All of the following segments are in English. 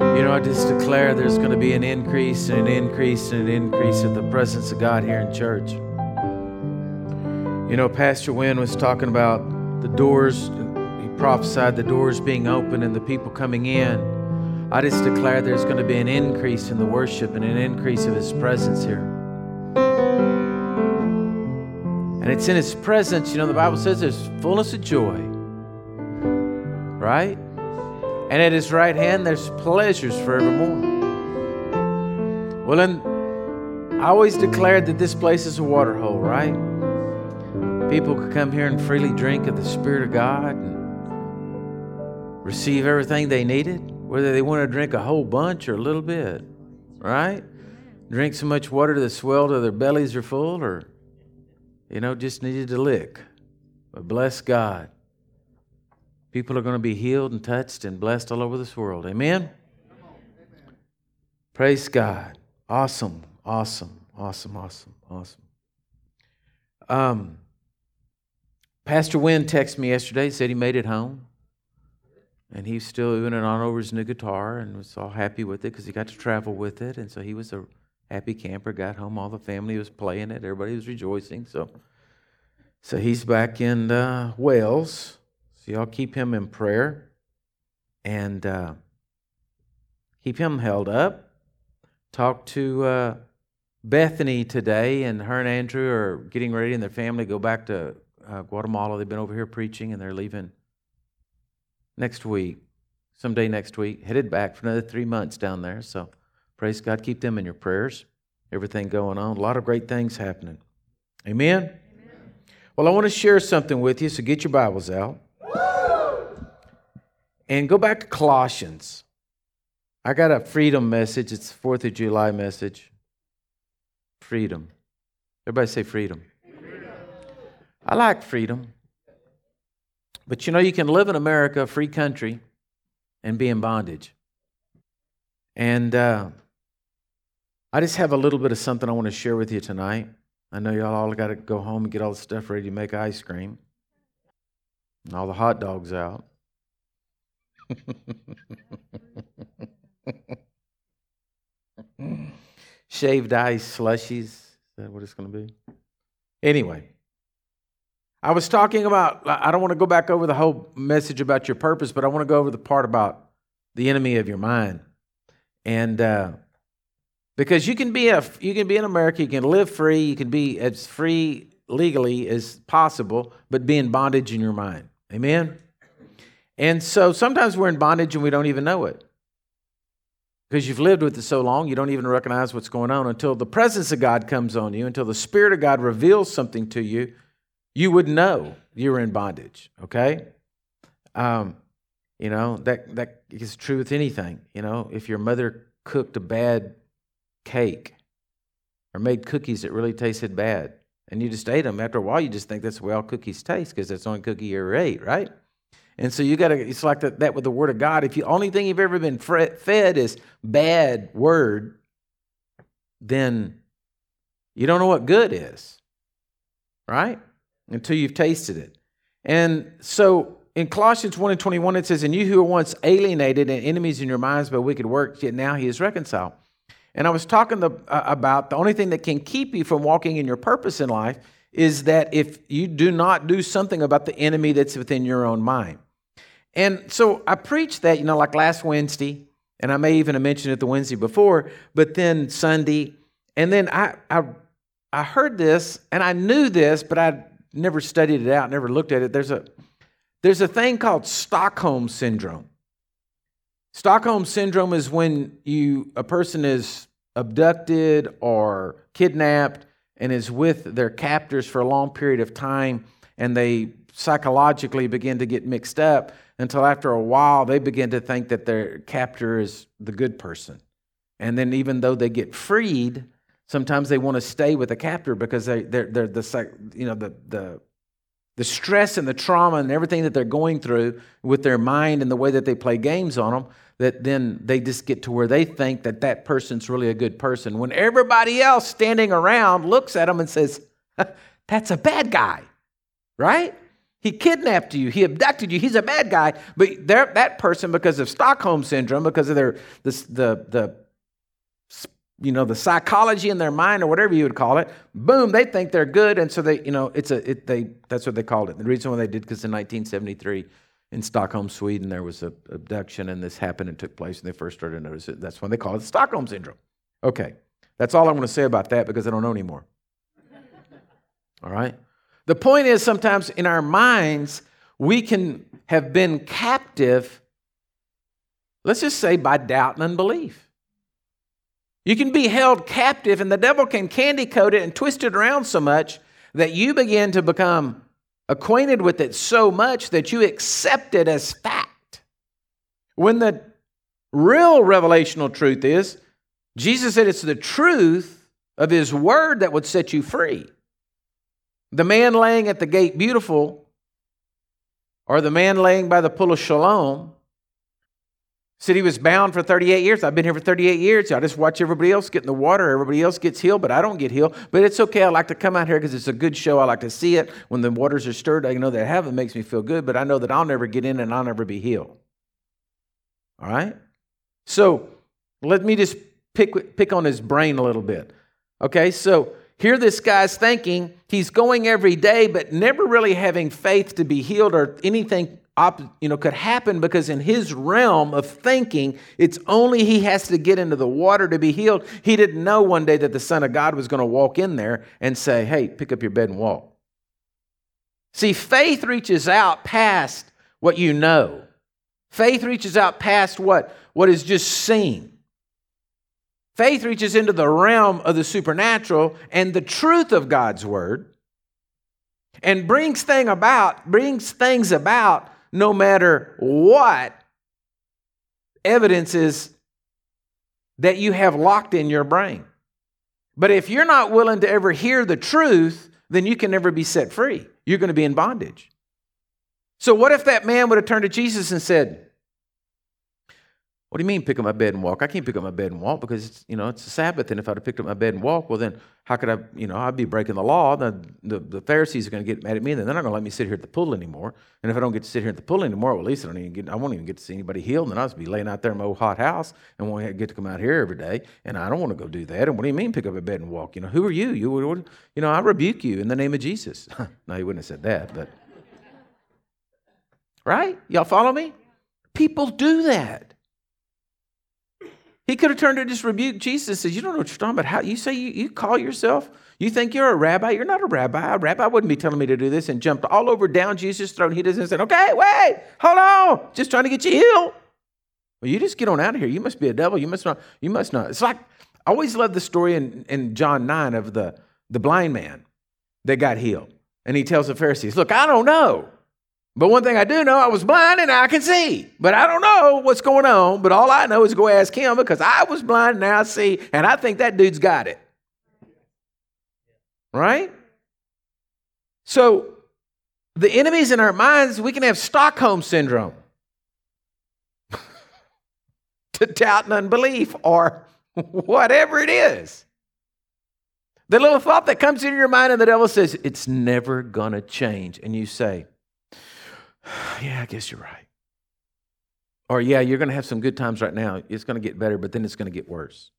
You know, I just declare there's going to be an increase and an increase and an increase of the presence of God here in church. You know, Pastor Wynn was talking about the doors, he prophesied the doors being open and the people coming in. I just declare there's going to be an increase in the worship and an increase of His presence here. And it's in His presence, you know, the Bible says there's fullness of joy, right? And at His right hand, there's pleasures forevermore. Well, then, I always declared that this place is a water hole, right? People could come here and freely drink of the Spirit of God and receive everything they needed whether they want to drink a whole bunch or a little bit, right? Drink so much water that swell till their bellies are full, or, you know, just needed a lick. But bless God. People are going to be healed and touched and blessed all over this world. Amen? Praise God. Awesome, awesome, awesome, awesome, awesome. Um, Pastor Wynn texted me yesterday, said he made it home. And he's still doing it on over his new guitar and was all happy with it because he got to travel with it. And so he was a happy camper, got home, all the family was playing it, everybody was rejoicing. So, so he's back in uh, Wales. So y'all keep him in prayer and uh, keep him held up. Talk to uh, Bethany today, and her and Andrew are getting ready, and their family go back to uh, Guatemala. They've been over here preaching, and they're leaving next week, someday next week, headed back for another three months down there. So praise God. Keep them in your prayers. Everything going on. A lot of great things happening. Amen? Amen. Well, I want to share something with you, so get your Bibles out. And go back to Colossians. I got a freedom message. It's 4th of July message. Freedom. Everybody say freedom. freedom. I like freedom. But you know, you can live in America, a free country, and be in bondage. And uh, I just have a little bit of something I want to share with you tonight. I know y'all all got to go home and get all the stuff ready to make ice cream, and all the hot dogs out. Shaved ice slushies. Is that what it's going to be? Anyway, I was talking about, I don't want to go back over the whole message about your purpose, but I want to go over the part about the enemy of your mind. And uh, because you can be a, you can be in America, you can live free, you can be as free legally as possible, but be in bondage in your mind. Amen? And so sometimes we're in bondage and we don't even know it. Because you've lived with it so long, you don't even recognize what's going on until the presence of God comes on you, until the Spirit of God reveals something to you you would know you're in bondage, okay? Um, you know, that, that is true with anything. You know, if your mother cooked a bad cake or made cookies that really tasted bad, and you just ate them, after a while, you just think that's the way all cookies taste because that's the only cookie you ever ate, right? And so you got to, it's like that, that with the Word of God. If the only thing you've ever been fed is bad word, then you don't know what good is, right? until you've tasted it. And so in Colossians 1 and 21, it says, And you who were once alienated and enemies in your minds by wicked works, yet now he is reconciled. And I was talking the, uh, about the only thing that can keep you from walking in your purpose in life is that if you do not do something about the enemy that's within your own mind. And so I preached that, you know, like last Wednesday, and I may even have mentioned it the Wednesday before, but then Sunday. And then I, I, I heard this and I knew this, but I never studied it out, never looked at it. There's a, there's a thing called Stockholm syndrome. Stockholm syndrome is when you a person is abducted or kidnapped and is with their captors for a long period of time and they psychologically begin to get mixed up until after a while they begin to think that their captor is the good person. And then even though they get freed, Sometimes they want to stay with the captor because they, they're, they're the, you know, the, the, the stress and the trauma and everything that they're going through with their mind and the way that they play games on them, that then they just get to where they think that that person's really a good person. When everybody else standing around looks at them and says, that's a bad guy, right? He kidnapped you. He abducted you. He's a bad guy. But that person, because of Stockholm syndrome, because of their the, the the you know the psychology in their mind or whatever you would call it, boom, they think they're good, and so they you know it's a it, they that's what they called it. The reason why they did because in 1973 in Stockholm, Sweden, there was an abduction, and this happened and took place, and they first started to notice it. That's when they call it Stockholm syndrome. Okay, that's all I want to say about that because I don't know anymore. all right. The point is, sometimes in our minds, we can have been captive, let's just say by doubt and unbelief. You can be held captive, and the devil can candy coat it and twist it around so much that you begin to become acquainted with it so much that you accept it as fact. When the real revelational truth is, Jesus said it's the truth of his word that would set you free. The man laying at the gate beautiful, or the man laying by the pool of Siloam, said he was bound for 38 years. I've been here for 38 years. I just watch everybody else get in the water. Everybody else gets healed, but I don't get healed. But it's okay. I like to come out here because it's a good show. I like to see it. When the waters are stirred, I know that heaven makes me feel good, but I know that I'll never get in and I'll never be healed. All right? So let me just pick, pick on his brain a little bit. Okay, so here, this guy's thinking he's going every day, but never really having faith to be healed or anything you know, could happen because in his realm of thinking, it's only he has to get into the water to be healed. He didn't know one day that the Son of God was going to walk in there and say, Hey, pick up your bed and walk. See, faith reaches out past what you know. Faith reaches out past what, what is just seen. Faith reaches into the realm of the supernatural and the truth of God's word and brings thing about brings things about no matter what evidence is that you have locked in your brain. But if you're not willing to ever hear the truth, then you can never be set free. You're going to be in bondage. So what if that man would have turned to Jesus and said, what do you mean pick up my bed and walk? I can't pick up my bed and walk because it's, you know it's a Sabbath, and if I'd have picked up my bed and walk, well then how could I? You know I'd be breaking the law. The, the, the Pharisees are going to get mad at me, and they're not going to let me sit here at the pool anymore. And if I don't get to sit here at the pool anymore, well at least I don't even get. I won't even get to see anybody healed. And I'll just be laying out there in my old hot house and won't get to come out here every day. And I don't want to go do that. And what do you mean pick up a bed and walk? You know who are you? You you know I rebuke you in the name of Jesus. no, he wouldn't have said that, but right? Y'all follow me? People do that. He could have turned to just rebuke Jesus and says, You don't know what you're talking about. How you say you, you call yourself? You think you're a rabbi? You're not a rabbi. A rabbi wouldn't be telling me to do this and jumped all over down Jesus' throat. He doesn't say, Okay, wait, hold on. Just trying to get you healed. Well, you just get on out of here. You must be a devil. You must not, you must not. It's like I always love the story in, in John 9 of the, the blind man that got healed. And he tells the Pharisees, Look, I don't know. But one thing I do know, I was blind and I can see. But I don't know what's going on. But all I know is go ask him because I was blind and now I see. And I think that dude's got it. Right? So the enemies in our minds, we can have Stockholm syndrome to doubt and unbelief or whatever it is. The little thought that comes into your mind and the devil says, it's never going to change. And you say, yeah, I guess you're right. Or, yeah, you're going to have some good times right now. It's going to get better, but then it's going to get worse.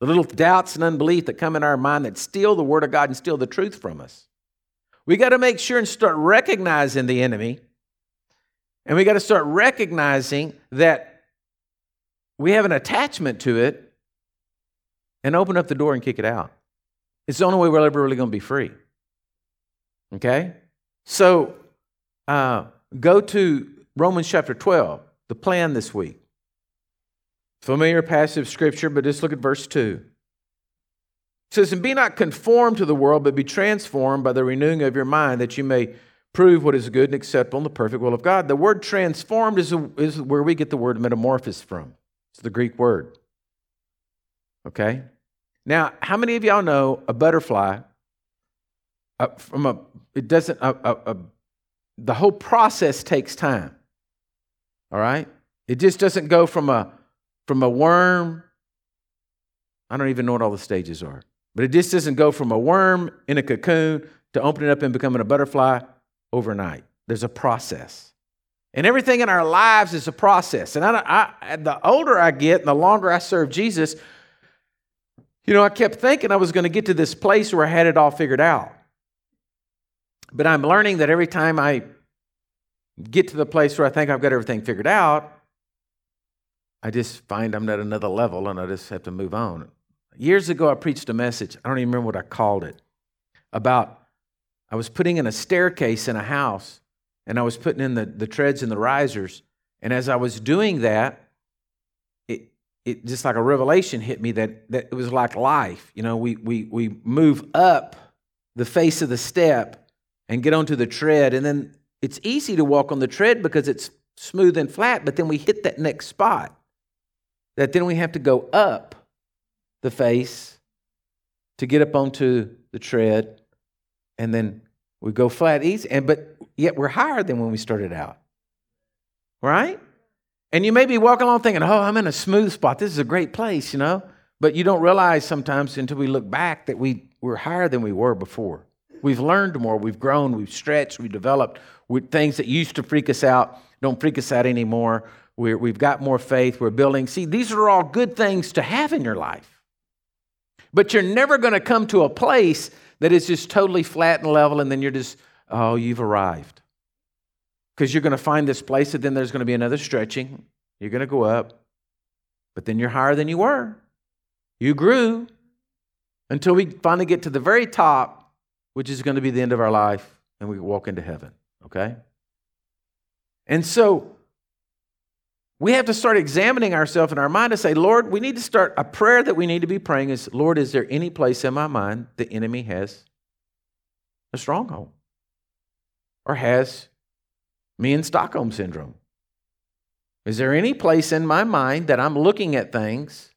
The little doubts and unbelief that come in our mind that steal the Word of God and steal the truth from us. We got to make sure and start recognizing the enemy. And we got to start recognizing that we have an attachment to it and open up the door and kick it out. It's the only way we're ever really going to be free. Okay? So uh, go to Romans chapter 12, the plan this week. Familiar passage of scripture, but just look at verse 2. It says, And be not conformed to the world, but be transformed by the renewing of your mind, that you may prove what is good and acceptable and the perfect will of God. The word transformed is, a, is where we get the word metamorphosis from. It's the Greek word. Okay? Now, how many of y'all know a butterfly uh, from a, it doesn't, a, a, a the whole process takes time. All right? It just doesn't go from a from a worm. I don't even know what all the stages are. But it just doesn't go from a worm in a cocoon to opening up and becoming a butterfly overnight. There's a process. And everything in our lives is a process. And I, I, the older I get and the longer I serve Jesus, you know, I kept thinking I was going to get to this place where I had it all figured out. But I'm learning that every time I get to the place where I think I've got everything figured out, I just find I'm at another level and I just have to move on. Years ago, I preached a message, I don't even remember what I called it, about I was putting in a staircase in a house and I was putting in the, the treads and the risers. And as I was doing that, it, it just like a revelation hit me that, that it was like life. You know, we, we, we move up the face of the step and get onto the tread. And then it's easy to walk on the tread because it's smooth and flat, but then we hit that next spot that then we have to go up the face to get up onto the tread and then we go flat easy. And but yet we're higher than when we started out right? And you may be walking along thinking oh i'm in a smooth spot. This is a great place you know? But you don't realize sometimes until we look back that we we're higher than we were before we've learned more. We've grown. We've stretched. We've developed. With things that used to freak us out don't freak us out anymore. We're, we've got more faith. We're building. See these are all good things to have in your life. But you're never going to come to a place that is just totally flat and level, and then you're just, oh, you've arrived. Because you're going to find this place, and then there's going to be another stretching. You're going to go up, but then you're higher than you were. You grew until we finally get to the very top, which is going to be the end of our life, and we walk into heaven, okay? And so, we have to start examining ourselves in our mind to say, Lord, we need to start a prayer that we need to be praying is, Lord, is there any place in my mind the enemy has a stronghold or has me in Stockholm syndrome? Is there any place in my mind that I'm looking at things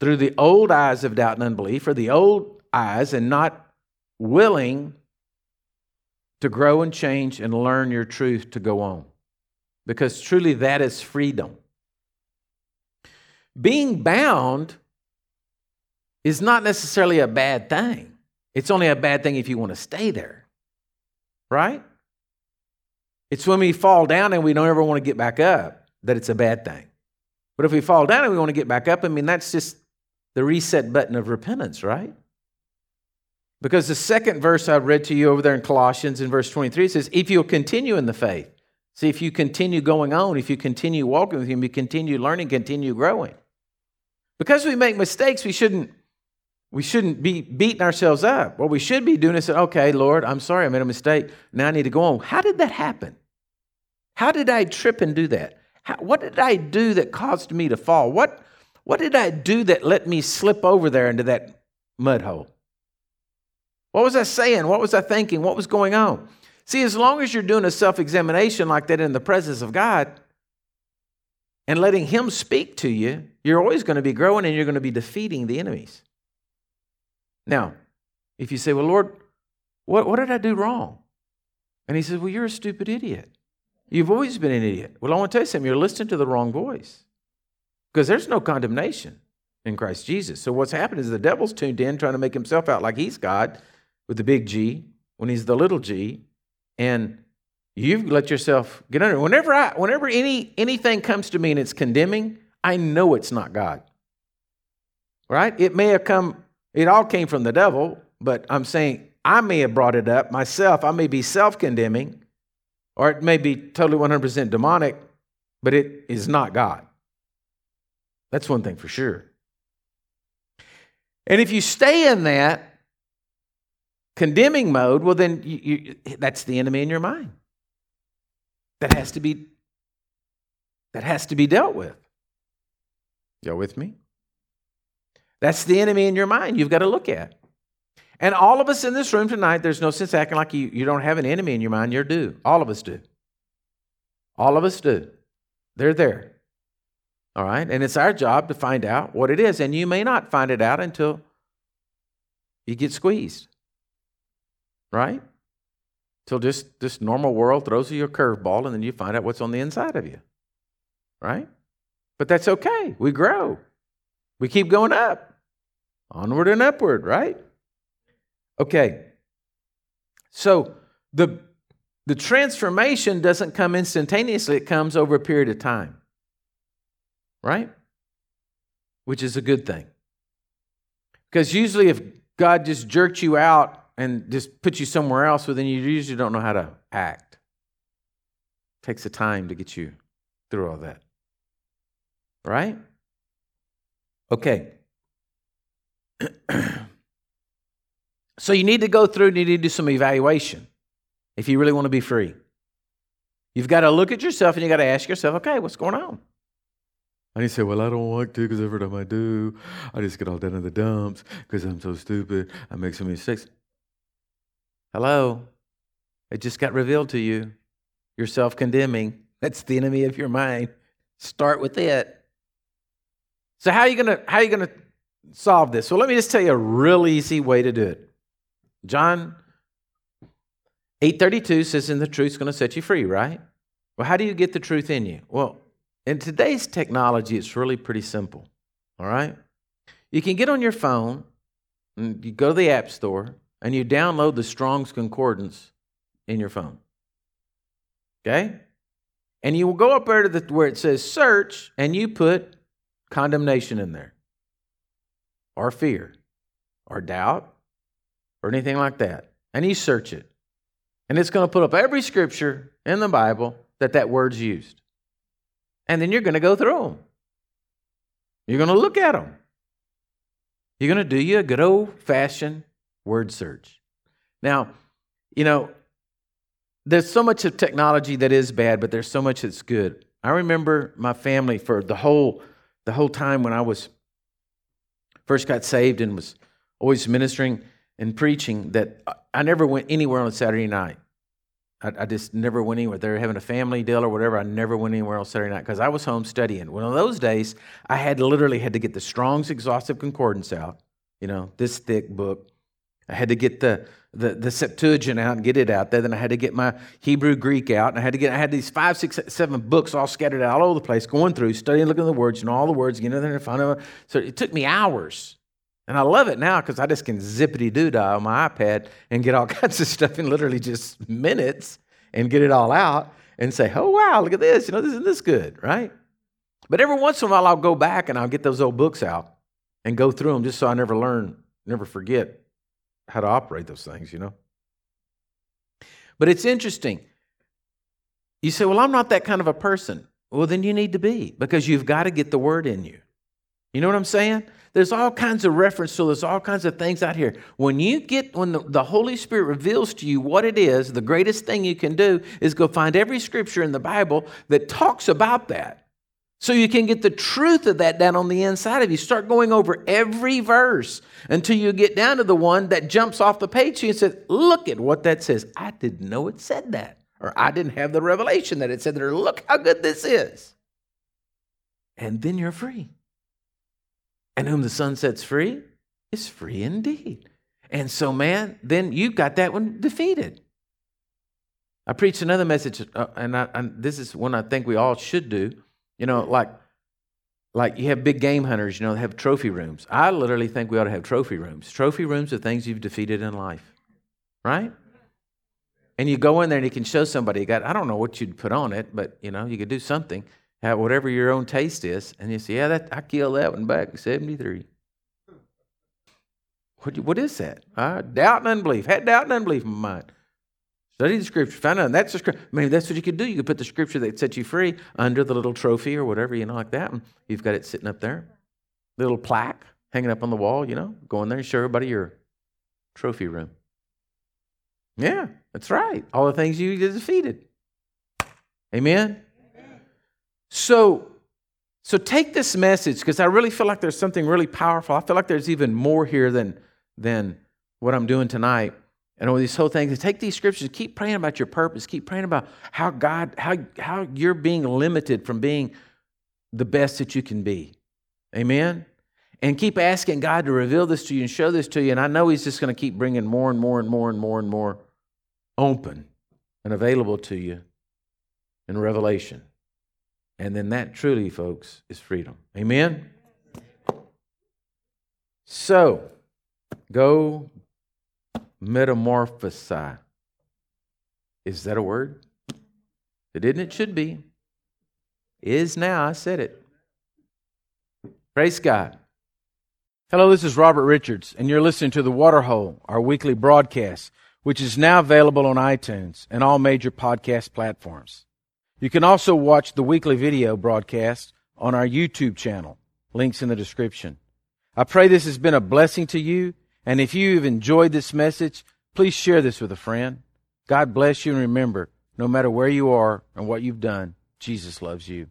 through the old eyes of doubt and unbelief or the old eyes and not willing to grow and change and learn your truth to go on? because truly that is freedom. Being bound is not necessarily a bad thing. It's only a bad thing if you want to stay there, right? It's when we fall down and we don't ever want to get back up that it's a bad thing. But if we fall down and we want to get back up, I mean, that's just the reset button of repentance, right? Because the second verse I read to you over there in Colossians in verse 23 says, If you'll continue in the faith, See, if you continue going on, if you continue walking with Him, you continue learning, continue growing. Because we make mistakes, we shouldn't we shouldn't be beating ourselves up. What we should be doing is say, okay, Lord, I'm sorry, I made a mistake. Now I need to go on. How did that happen? How did I trip and do that? How, what did I do that caused me to fall? What, what did I do that let me slip over there into that mud hole? What was I saying? What was I thinking? What was going on? See, as long as you're doing a self examination like that in the presence of God and letting Him speak to you, you're always going to be growing and you're going to be defeating the enemies. Now, if you say, Well, Lord, what, what did I do wrong? And He says, Well, you're a stupid idiot. You've always been an idiot. Well, I want to tell you something. You're listening to the wrong voice because there's no condemnation in Christ Jesus. So what's happened is the devil's tuned in trying to make himself out like he's God with the big G when he's the little g and you've let yourself get under. Whenever I, whenever any anything comes to me and it's condemning, I know it's not God. Right? It may have come. It all came from the devil, but I'm saying I may have brought it up myself. I may be self-condemning, or it may be totally 100% demonic, but it is not God. That's one thing for sure. And if you stay in that, condemning mode, well, then you, you, that's the enemy in your mind. That has to be that has to be dealt with. Y'all with me? That's the enemy in your mind you've got to look at. And all of us in this room tonight, there's no sense acting like you, you don't have an enemy in your mind. You're due. All of us do. All of us do. They're there. All right? And it's our job to find out what it is. And you may not find it out until you get squeezed right? Till just this normal world throws you a curveball and then you find out what's on the inside of you, right? But that's okay. We grow, we keep going up, onward and upward, right? Okay. So the the transformation doesn't come instantaneously, it comes over a period of time. Right? Which is a good thing. Because usually, if God just jerked you out and just put you somewhere else, well, then you usually don't know how to act. It takes a time to get you through all that. Right? Okay. so you need to go through and you need to do some evaluation if you really want to be free. You've got to look at yourself and you got to ask yourself, okay, what's going on? And you say, well, I don't want to because every time I do, I just get all down in the dumps because I'm so stupid. I make so many mistakes. Hello? It just got revealed to you. You're self condemning. That's the enemy of your mind. Start with it. So how are you gonna how are you gonna solve this? Well, let me just tell you a real easy way to do it. John 8:32 says, "And the truth's to set you free." Right? Well, how do you get the truth in you? Well, in today's technology, it's really pretty simple. All right? You can get on your phone and you go to the App Store and you download the Strong's Concordance in your phone. Okay? And you will go up there to the, where it says search and you put condemnation in there, or fear, or doubt, or anything like that. And you search it. And it's going to put up every scripture in the Bible that that word's used. And then you're going to go through them. You're going to look at them. You're going to do you a good old fashioned word search. Now, you know, there's so much of technology that is bad, but there's so much that's good. I remember my family for the whole the whole time when I was first got saved and was always ministering and preaching that I never went anywhere on Saturday night. I, I just never went anywhere. They were having a family deal or whatever. I never went anywhere on Saturday night because I was home studying. One of those days, I had literally had to get the Strong's Exhaustive Concordance out, you know, this thick book. I had to get the the, the Septuagint out and get it out there. Then I had to get my Hebrew Greek out, and I had to get I had these five, six, seven books all scattered out all over the place, going through, studying, looking at the words, and all the words, getting in front of them. So it took me hours. And I love it now because I just can zippity doo dah on my iPad and get all kinds of stuff in literally just minutes and get it all out and say, oh, wow, look at this. You know, this isn't this good, right? But every once in a while, I'll go back and I'll get those old books out and go through them just so I never learn, never forget how to operate those things, you know? But it's interesting. You say, well, I'm not that kind of a person. Well, then you need to be because you've got to get the word in you. You know what I'm saying? There's all kinds of reference, so there's all kinds of things out here. When you get, when the, the Holy Spirit reveals to you what it is, the greatest thing you can do is go find every scripture in the Bible that talks about that. So you can get the truth of that down on the inside of you. Start going over every verse until you get down to the one that jumps off the page to you and says, Look at what that says. I didn't know it said that. Or I didn't have the revelation that it said that. Or look how good this is. And then you're free. And whom the Son sets free is free indeed. And so, man, then you've got that one defeated. I preached another message, uh, and, I, and this is one I think we all should do you know, like like you have big game hunters, you know, they have trophy rooms. I literally think we ought to have trophy rooms. Trophy rooms are things you've defeated in life, right? And you go in there and you can show somebody, you got, I don't know what you'd put on it, but you know, you could do something, have whatever your own taste is, and you say, yeah, that I killed that one back in 73. What, what is that? Uh, doubt and unbelief. Had doubt and unbelief in my mind. Study the scripture, find out. That's the scripture. Mean, that's what you could do. You could put the scripture that sets you free under the little trophy or whatever, you know, like that. And you've got it sitting up there. Little plaque hanging up on the wall, you know. Go in there and show everybody your trophy room. Yeah, that's right. All the things you defeated. Amen? Amen. So, so take this message because I really feel like there's something really powerful. I feel like there's even more here than, than what I'm doing tonight and all these whole things. Take these scriptures, keep praying about your purpose, keep praying about how God, how, how you're being limited from being the best that you can be. Amen? And keep asking God to reveal this to you and show this to you. And I know He's just going to keep bringing more and more and more and more and more open and available to you in Revelation. And then that truly, folks, is freedom. Amen? So, go metamorphosize. Is that a word? It didn't, it should be. Is now, I said it. Praise God. Hello, this is Robert Richarz, and you're listening to The Waterhole, our weekly broadcast, which is now available on iTunes and all major podcast platforms. You can also watch the weekly video broadcast on our YouTube channel. Links in the description. I pray this has been a blessing to you, and if you've enjoyed this message, please share this with a friend. God bless you, and remember, no matter where you are and what you've done, Jesus loves you.